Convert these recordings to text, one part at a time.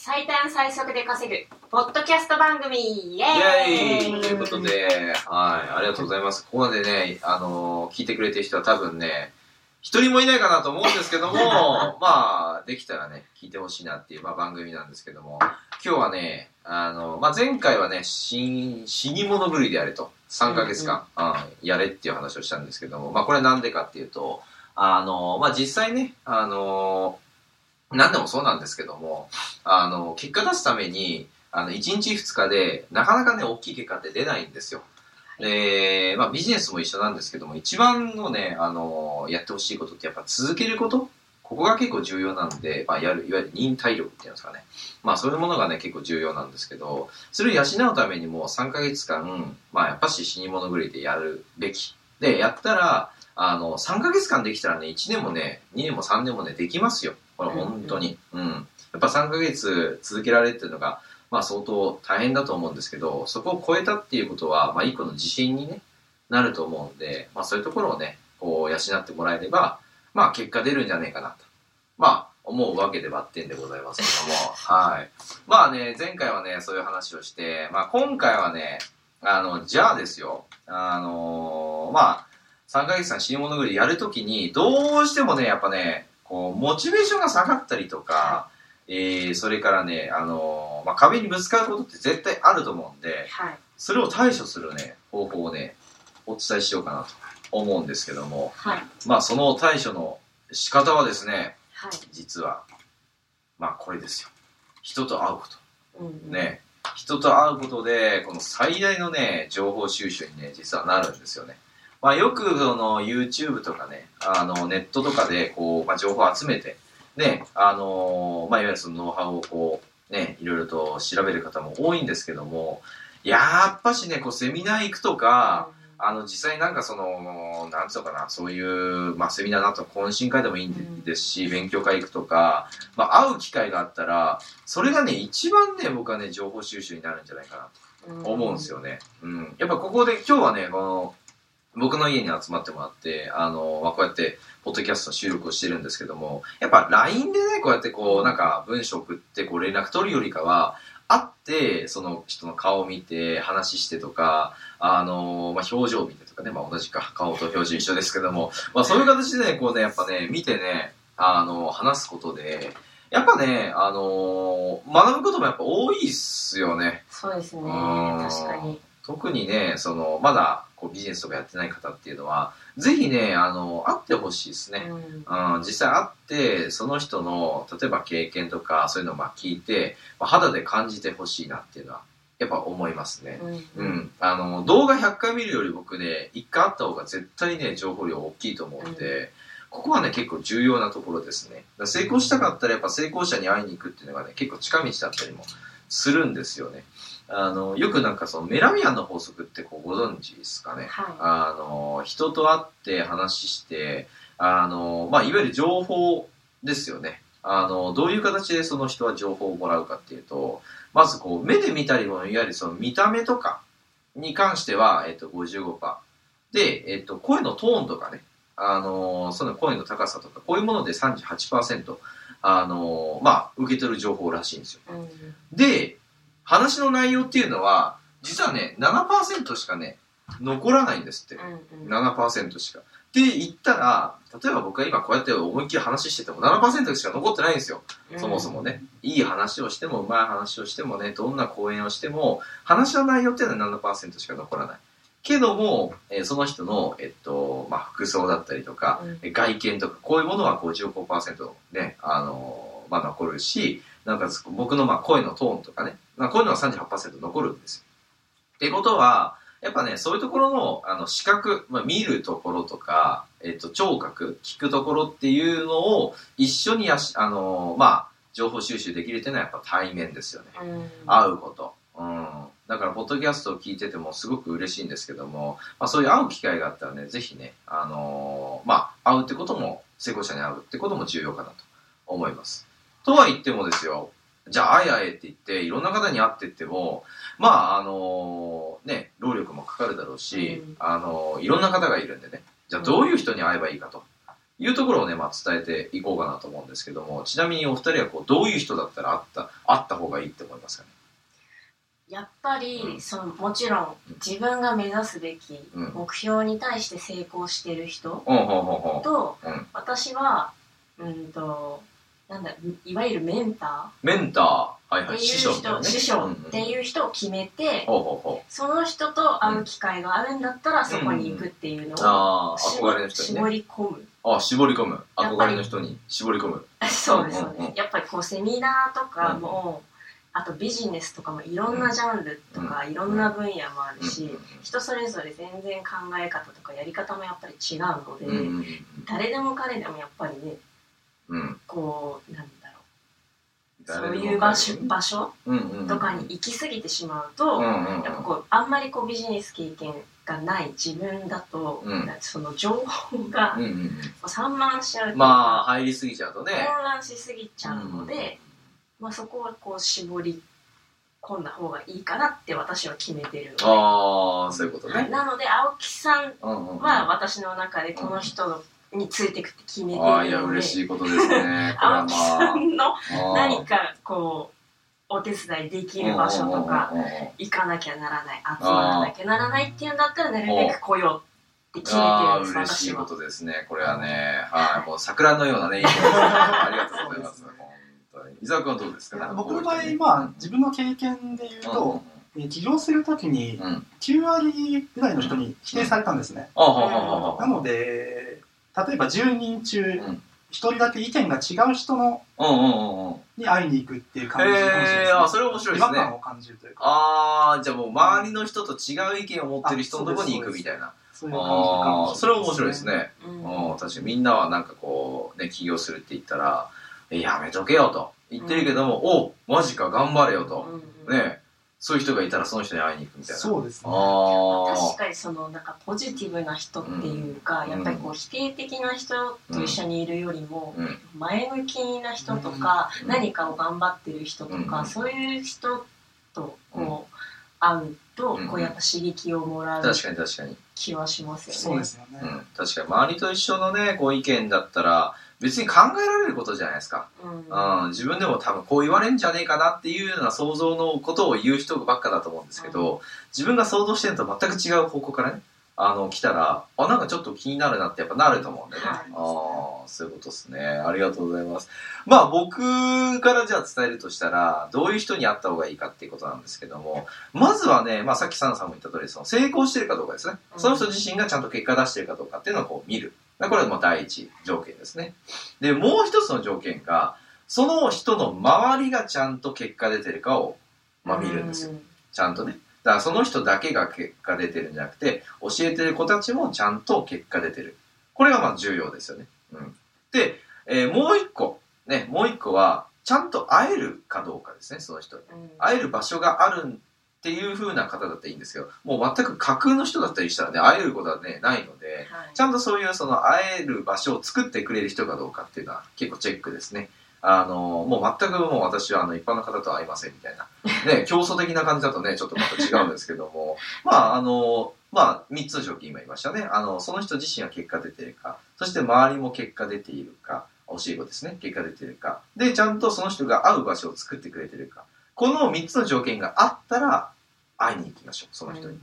最短最速で稼ぐポッドキャスト番組。イエーイ。ということで、はい、ありがとうございます。ここまでね、あのー聞いてくれてる人は多分ね、一人もいないかなと思うんですけども、まあ、できたらね、聞いてほしいなっていう、まあ、番組なんですけども、今日はね、あの、まあ、前回はね、死死に物狂いでやれと、3ヶ月間、うんやれっていう話をしたんですけども、まあ、これなんでかっていうと、あの、まあ、実際ね、あの、何でもそうなんですけども、あの、結果出すために、あの、1日2日で、なかなかね、大きい結果って出ないんですよ。で、まあ、ビジネスも一緒なんですけども、一番のね、あの、やってほしいことってやっぱ続けることここが結構重要なんで、まあ、やる、いわゆる忍耐力っていうんですかね。まあ、そういうものがね、結構重要なんですけど、それを養うためにも3ヶ月間、まあ、やっぱし死に物狂いでやるべき。で、やったら、あの、3ヶ月間できたらね、1年もね、2年も3年もね、できますよ。これ本当に。うん。やっぱ3ヶ月続けられるっていうのが、まあ相当大変だと思うんですけど、そこを超えたっていうことは、まあ一個の自信に、ね、なると思うんで、まあそういうところをね、こう養ってもらえれば、まあ結果出るんじゃねえかなと。まあ思うわけでバッテンでございますけども、はい。まあね、前回はね、そういう話をして、まあ今回はね、あの、じゃあですよ、あのまあ、3ヶ月間死に物狂いやるときに、どうしてもね、やっぱね、こう、モチベーションが下がったりとか、えー、それからね、あのーまあ、壁にぶつかることって絶対あると思うんで、はい。それを対処するね、方法をね、お伝えしようかなと思うんですけども、はい。まあ、その対処の仕方はですね、はい。実は、まあ、これですよ。人と会うこと。うんうん。ね、人と会うことで、この最大のね、情報収集にね、実はなるんですよね。まあ、よくその YouTube とかね、あのネットとかでこう、まあ、情報を集めて、ね、あのまあ、いわゆるそのノウハウをこう、ね、いろいろと調べる方も多いんですけども、やっぱしね、こうセミナー行くとか、あの実際なんかその、なんつうのかな、そういう、まあ、セミナーだと懇親会でもいいんですし、勉強会行くとか、まあ、会う機会があったら、それがね、一番ね、僕はね、情報収集になるんじゃないかなと思うんですよね。うん。やっぱここで、今日はね、この、僕の家に集まってもらって、あの、まあ、こうやって、ポッドキャストの収録をしてるんですけども、やっぱ LINE でね、こうやってこう、なんか文章送って、こう連絡取るよりかは、会って、その人の顔を見て、話してとか、あの、まあ、表情を見てとかね、まあ、同じか、顔と表情一緒ですけども、まあ、そういう形でね、こうね、やっぱね、見てね、あの、話すことで、やっぱね、あの学ぶこともやっぱ多いっすよね。そうですね。うん。確かに。特にね、その、まだこうビジネスとかやってない方っていうのは、ぜひね、あの、会ってほしいですね。うんうん、実際会って、その人の、例えば経験とか、そういうのをまあ聞いて、まあ、肌で感じてほしいなっていうのは、やっぱ思いますね。うんうん。あの、動画100回見るより僕ね、1回会った方が絶対ね、情報量大きいと思うんで、ここはね、結構重要なところですね。成功したかったらやっぱ成功者に会いに行くっていうのがね、結構近道だったりもするんですよね。あの、よくなんかそのメラミアンの法則ってこうご存知ですかね。はあの、人と会って話して、あの、まあ、いわゆる情報ですよね。あの、どういう形でその人は情報をもらうかっていうと、まずこう、目で見たりも、いわゆるその見た目とかに関しては、えっと、55%。で、えっと、声のトーンとかね、あの、その声の高さとか、こういうもので38%、あの、まあ、受け取る情報らしいんですよ。いうんで、話の内容っていうのは、実はね、7%しかね、残らないんですって。うんうん7%しか。って言ったら、例えば僕が今こうやって思いっきり話してても7%しか残ってないんですよ。そもそもね。いい話をしても、うまい話をしてもね、どんな講演をしても、話の内容っていうのは7%しか残らない。けども、えーその人の、えっと、まあ、服装だったりとか、うんえ外見とか、こういうものは55%ね、あのーまあ、残るし、なんか僕のまあ声のトーンとかね、まあ、こういうのは38%残るんですよ。ってことは、やっぱね、そういうところの、あの、視覚、まあ、見るところとか、えっと、聴覚、聞くところっていうのを一緒にやし、あのーまあ、情報収集できるっていうのはやっぱ対面ですよね。うん会うこと。うん。だから、ポッドキャストを聞いててもすごく嬉しいんですけども、まあ、そういう会う機会があったらね、ぜひね、あのーまあ、会うってことも、成功者に会うってことも重要かなと思います。とは言ってもですよ、じゃあ、会え会えって言って、いろんな方に会ってっても、まあ、あのーね、労力もかかるだろうし、うんあのーいろんな方がいるんでね、じゃあ、どういう人に会えばいいかと。いうところをね、まあ、伝えていこうかなと思うんですけども、ちなみにお二人はこう、どういう人だったら会った、会った方がいいって思いますかね？やっぱり、うんそのもちろん自分が目指すべきうん目標に対して成功してる人。と、うん私はうんとなんだいわゆるメンタメンター、はいーってはい師匠ね。師匠っうんていう人を決めて、ほうほうほう。その人と会う機会があるんだったらそこに行くっていうのを、ああ、絞憧れの人にね。絞り込むあ絞り込む。憧れの人に絞り込む。そうですそううんうんうんですやっぱりこうセミナーとかも、あとビジネスとかもいろんなジャンルとか、いろんな分野もあるし、人それぞれ全然考え方とかやり方もやっぱり違うので、うんうん誰でも彼でもやっぱりねうんうん。こうなんだろう。そういう場所場所とかに行き過ぎてしまうと、やっぱこうあんまりこうビジネス経験がない自分だと、うん。その情報が散漫しちゃうまあ、入りすぎちゃうとね。混乱しすぎちゃうので、まあ、そこはこう絞り込んだ方がいいかなって私は決めてるので。ああ、そういうことね。はいなので青木さんは私の中でこの人についていくって決めてああ、いや、いるので嬉しいことですね。青木さんのまあ。何かこうお手伝いできる場所とかうんうんうんうん行かなきゃならない集まらなきゃならないっていうんだったらなるべく来ようって決めてああるんです嬉しいこ。とですね。これはね、はい、もう桜のようなね、ありがとうございます。本当に。伊沢君はどうですか？僕の場合、まあ、自分の経験で言うと、えー起業するときにうん、うん。9割ぐらいの人に否定されたんですね。なので、例えば10人中ん1人だけ意見が違う人のうんうんうんうん。に会いに行くっていう感じかもしれないです、えねー、あ、それ面白いですね。違和感を感じるというか、ああ、じゃあもう周りの人と違う意見を持ってる人のところに行くみたいな。そういう感じかもしれああ、ないそれは面白いです。ね。うんうん、確かにみんなはなんかこう、ね、起業するって言ったら、えやめとけよと言ってるけども、おマジか頑張れよと。うんね、そういう人がいたらその人に会いに行くみたいな。そうですね。あ確かにそのなんかポジティブな人っていうか、うんやっぱりこう否定的な人と一緒にいるよりもあ。うん。前向きな人とか、うん何かを頑張ってる人とか、うんそういう人とこう会うと、うんこうやっぱ刺激をもらう確かに確かに。気はしますよね。そうですよね。うん。確かに周りと一緒のね、こう意見だったら、別に考えられることじゃないですか。うんうん、自分でも多分こう言われんじゃねえかなっていうような想像のことを言う人ばっかだと思うんですけど、自分が想像してるのと全く違う方向からね、あの、来たら、あ、なんかちょっと気になるなってやっぱなると思うんでね。はいああ、そういうことですね。ありがとうございます。まあ僕からじゃあ伝えるとしたら、どういう人に会った方がいいかっていうことなんですけども、まずはね、まあさっきサンさんも言った通り、その成功してるかどうかですね。うんその人自身がちゃんと結果出してるかどうかっていうのをこう見る。これはもう第一条件ですね。で、もう一つの条件が、その人の周りがちゃんと結果出てるかを、まあ見るんですよ。うちゃんとね。だからその人だけが結果出てるんじゃなくて、教えてる子たちもちゃんと結果出てる。これがまあ重要ですよね。うん。で、えーもう一個、ね、もう一個は、ちゃんと会えるかどうかですね、その人に。うん会える場所があるっていう風な方だったらいいんですけど、もう全く架空の人だったりしたらね、会えることはね、ないので、はいちゃんとそういうその会える場所を作ってくれる人かどうかっていうのは結構チェックですね。あの、もう全くもう私はあの一般の方とは会いませんみたいな。ね、競争的な感じだとね、ちょっとまた違うんですけども、まああの、まあ三つの条件今言いましたね。あの、その人自身は結果出ているか、そして周りも結果出ているか、教え子ですね、結果出ているか。で、ちゃんとその人が会う場所を作ってくれてるか。この三つの条件があったら、会いに行きましょう、その人に。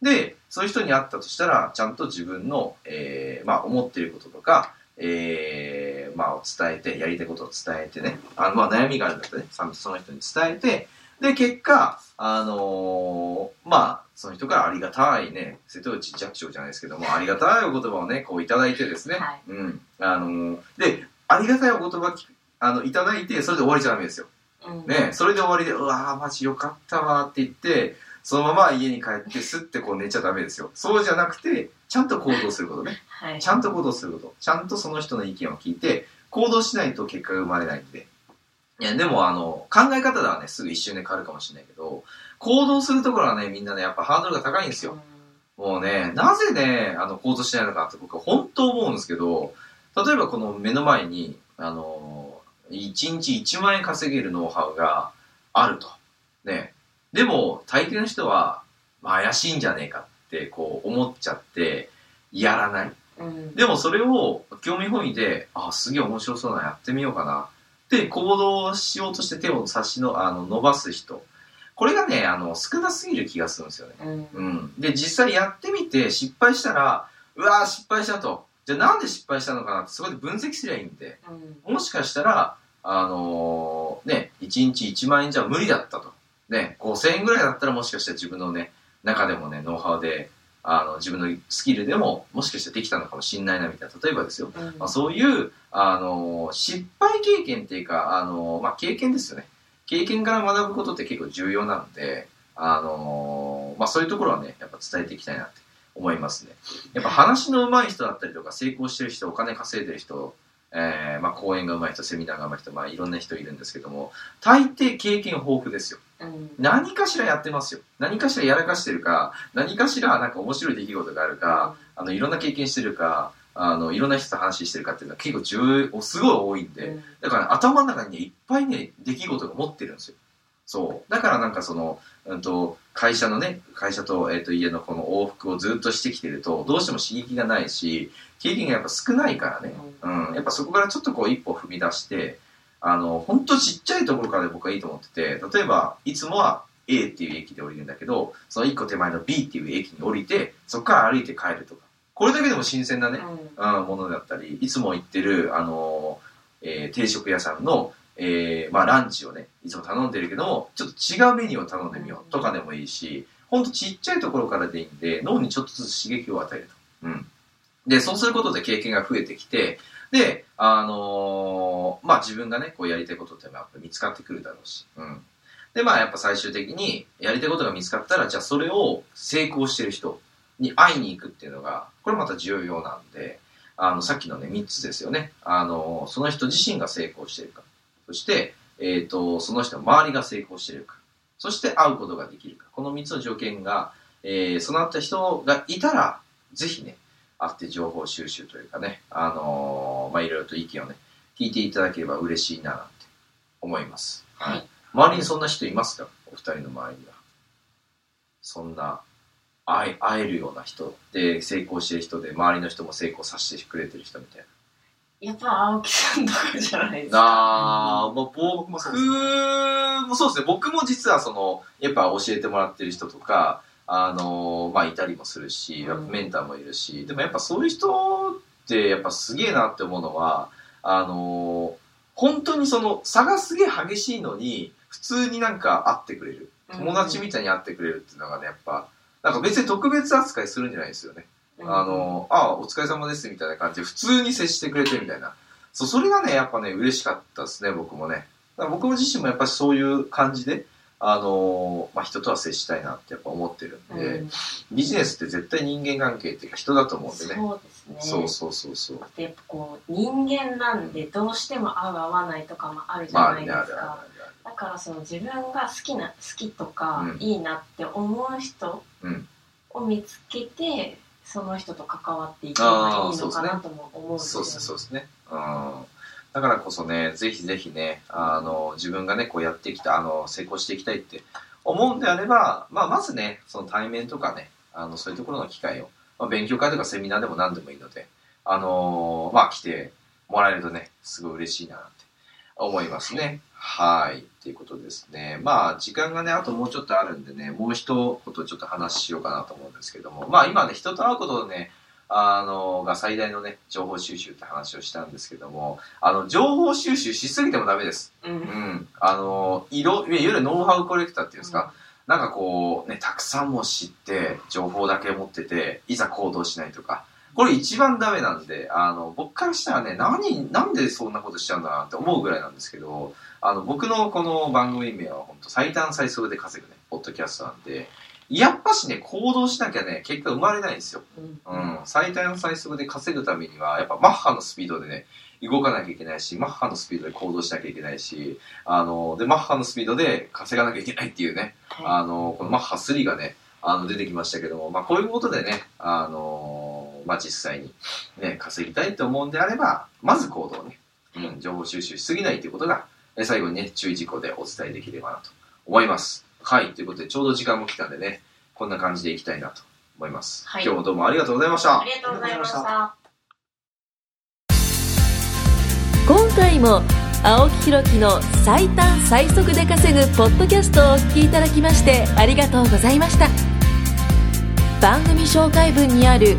で、そういう人に会ったとしたら、ちゃんと自分の、えーまあ、思っていることとか、えーまあ、を伝えて、やりたいことを伝えてね、あのまあ、悩みがあるんだったらね、その人に伝えて、で、結果、あのーまあ、その人からありがたいね、瀬戸内寂聴じゃないですけども、ありがたいお言葉をね、こういただいてですね、はいうん。あのーで、ありがたいお言葉きあのいただいて、それで終わりじゃダメですよ。うんね、それで終わりで、うわー、マジよかったわーって言って、そのまま家に帰ってスッてこう寝ちゃダメですよ。そうじゃなくて、ちゃんと行動することね。はいちゃんと行動すること。ちゃんとその人の意見を聞いて、行動しないと結果が生まれないんで。いや、でもあの、考え方ではね、すぐ一瞬で変わるかもしれないけど、行動するところはね、みんなね、やっぱハードルが高いんですよ。もうね、なぜね、あの、行動しないのかって僕は本当思うんですけど、例えばこの目の前に、あの、1日1万円稼げるノウハウがあると。ね。でも、大抵の人は、まあ怪しいんじゃねえかって、こう思っちゃって、やらない。うんでもそれを興味本位で、あ、すげえ面白そうな、やってみようかな。で、行動しようとして手を差しの、あの、伸ばす人。これがね、あの、少なすぎる気がするんですよね。うんうん。で、実際やってみて失敗したら、うわー失敗したと。じゃあなんで失敗したのかなってそこで分析すりゃいいんで。うんもしかしたら、あのーね、1日1万円じゃ無理だったと。ね、5000円ぐらいだったらもしかしたら自分のね、中でもね、ノウハウで、あの、自分のスキルでも、もしかしたらできたのかもしんないな、みたいな。例えばですよ。うんまあ、そういう、あのー失敗経験っていうか、あのーまあ、経験ですよね。経験から学ぶことって結構重要なので、あのーまあ、そういうところはね、やっぱ伝えていきたいなって思いますね。やっぱ話の上手い人だったりとか、成功してる人、お金稼いでる人、えーまあ、講演が上手い人、セミナーが上手い人、まあ、いろんな人いるんですけども、大抵経験豊富ですよ。うん何かしらやってますよ。何かしらやらかしてるか、何かしらなんか面白い出来事があるか、あの、いろんな経験してるか、あの、いろんな人と話してるかっていうのは結構重要、すごい多いんで、うんだから、頭の中にね、いっぱいね、出来事が持ってるんですよ。そう。だからなんかその、うんと、会社のね、会社と、えっ、と、家のこの往復をずっとしてきてると、どうしても刺激がないし、経験がやっぱ少ないからね。うん。やっぱそこからちょっとこう一歩踏み出して、あの、ほんとちっちゃいところからで僕はいいと思ってて、例えば、いつもは A っていう駅で降りるんだけど、その一個手前の B っていう駅に降りて、そこから歩いて帰るとか。これだけでも新鮮なね、うんうん、ものだったり、いつも行ってる、あのえー定食屋さんの、えーまあ、ランチをね、いつも頼んでるけども、ちょっと違うメニューを頼んでみようとかでもいいし、ほんとちっちゃいところからでいいんで、脳にちょっとずつ刺激を与えると。うん。で、そうすることで経験が増えてきて、で、あのーまあ、自分がね、こうやりたいことってやっぱ見つかってくるだろうし、うん。で、まあ、やっぱ最終的に、やりたいことが見つかったら、じゃあそれを成功してる人に会いに行くっていうのが、これまた重要なんで、あの、さっきのね、3つですよね。あの、その人自身が成功してるか。そして、えっ、と、その人の周りが成功しているか。そして会うことができるか。この3つの条件が、えー、備わった人がいたら、ぜひね、会って情報収集というかね、あのーまあ、いろいろと意見をね、聞いていただければ嬉しいな、なんて思います。はい。周りにそんな人いますか？お二人の周りには。そんな、会え、会えるような人で、成功してる人で、周りの人も成功させてくれてる人みたいやっぱ青木さんとかじゃないですな。か。あー、まあ、僕もそうですね。僕も実はその、やっぱ教えてもらってる人とか、あのまあ、いたりもするし、メンターもいるし、でもやっぱそういう人って、やっぱすげえなって思うのは、あの本当にその差がすげえ激しいのに、普通になんか会ってくれる。友達みたいに会ってくれるっていうのがね、やっぱ、なんか別に特別扱いするんじゃないですよね。うんあの、あお疲れ様ですみたいな感じで普通に接してくれてみたいな。そう、それがね、やっぱね、嬉しかったですね、僕もね。だから僕自身もやっぱりそういう感じで、あのまあ、人とは接したいなってやっぱ思ってるんで、うんビジネスって絶対人間関係っていうか人だと思うんでね。そうですね。そうそうそうそう。やっぱこう人間なんでどうしても合う合わないとかもあるじゃないですか。だからその自分が好きな好きとか、うんいいなって思う人うんを見つけてその人と関わっていけばいいのかなとも思う。ですよそうですね、う。ん。だからこそね、ぜひぜひね、あの、自分がね、こうやってきた、あの、成功していきたいって思うんであれば、まあ、まずね、その対面とかね、あの、そういうところの機会を、まあ、勉強会とかセミナーでも何でもいいので、あのまあ、来てもらえるとね、すごい嬉しいなって思いますね。はい。っていうことですね。まあ、時間がね、あともうちょっとあるんでね、もう一言ちょっと話しようかなと思うんですけども、まあ、今ね、人と会うことでね、あの、が最大のね、情報収集って話をしたんですけども、あの、情報収集しすぎてもダメです。うんうん。あの、いろ、いわゆるノウハウコレクターっていうんですか、なんかこう、ね、たくさんも知って、情報だけ持ってて、いざ行動しないとか、これ一番ダメなんで、あの、僕からしたらね、何、なんでそんなことしちゃうんだなって思うぐらいなんですけど、あの、僕のこの番組名は本当最短最速で稼ぐね、ポッドキャストなんで、やっぱしね、行動しなきゃね、結果生まれないんですよ。うんうん。最短最速で稼ぐためには、やっぱマッハのスピードでね、動かなきゃいけないし、マッハのスピードで行動しなきゃいけないし、あの、で、マッハのスピードで稼がなきゃいけないっていうね、あの、このマッハ3がね、あの、出てきましたけども、まあ、こういうことでね、あの、まあ、実際にね、稼ぎたいと思うんであれば、まず行動ね、うん、情報収集しすぎないということが、え最後にね、注意事項でお伝えできればなと思います。はい、ということで、ちょうど時間も来たんでね、こんな感じでいきたいなと思います。はい今日もどうもありがとうございましたあ。りがとうございました。今回も青木ひろきの最短最速で稼ぐポッドキャストをお聞きいただきましてありがとうございました番組紹介文にある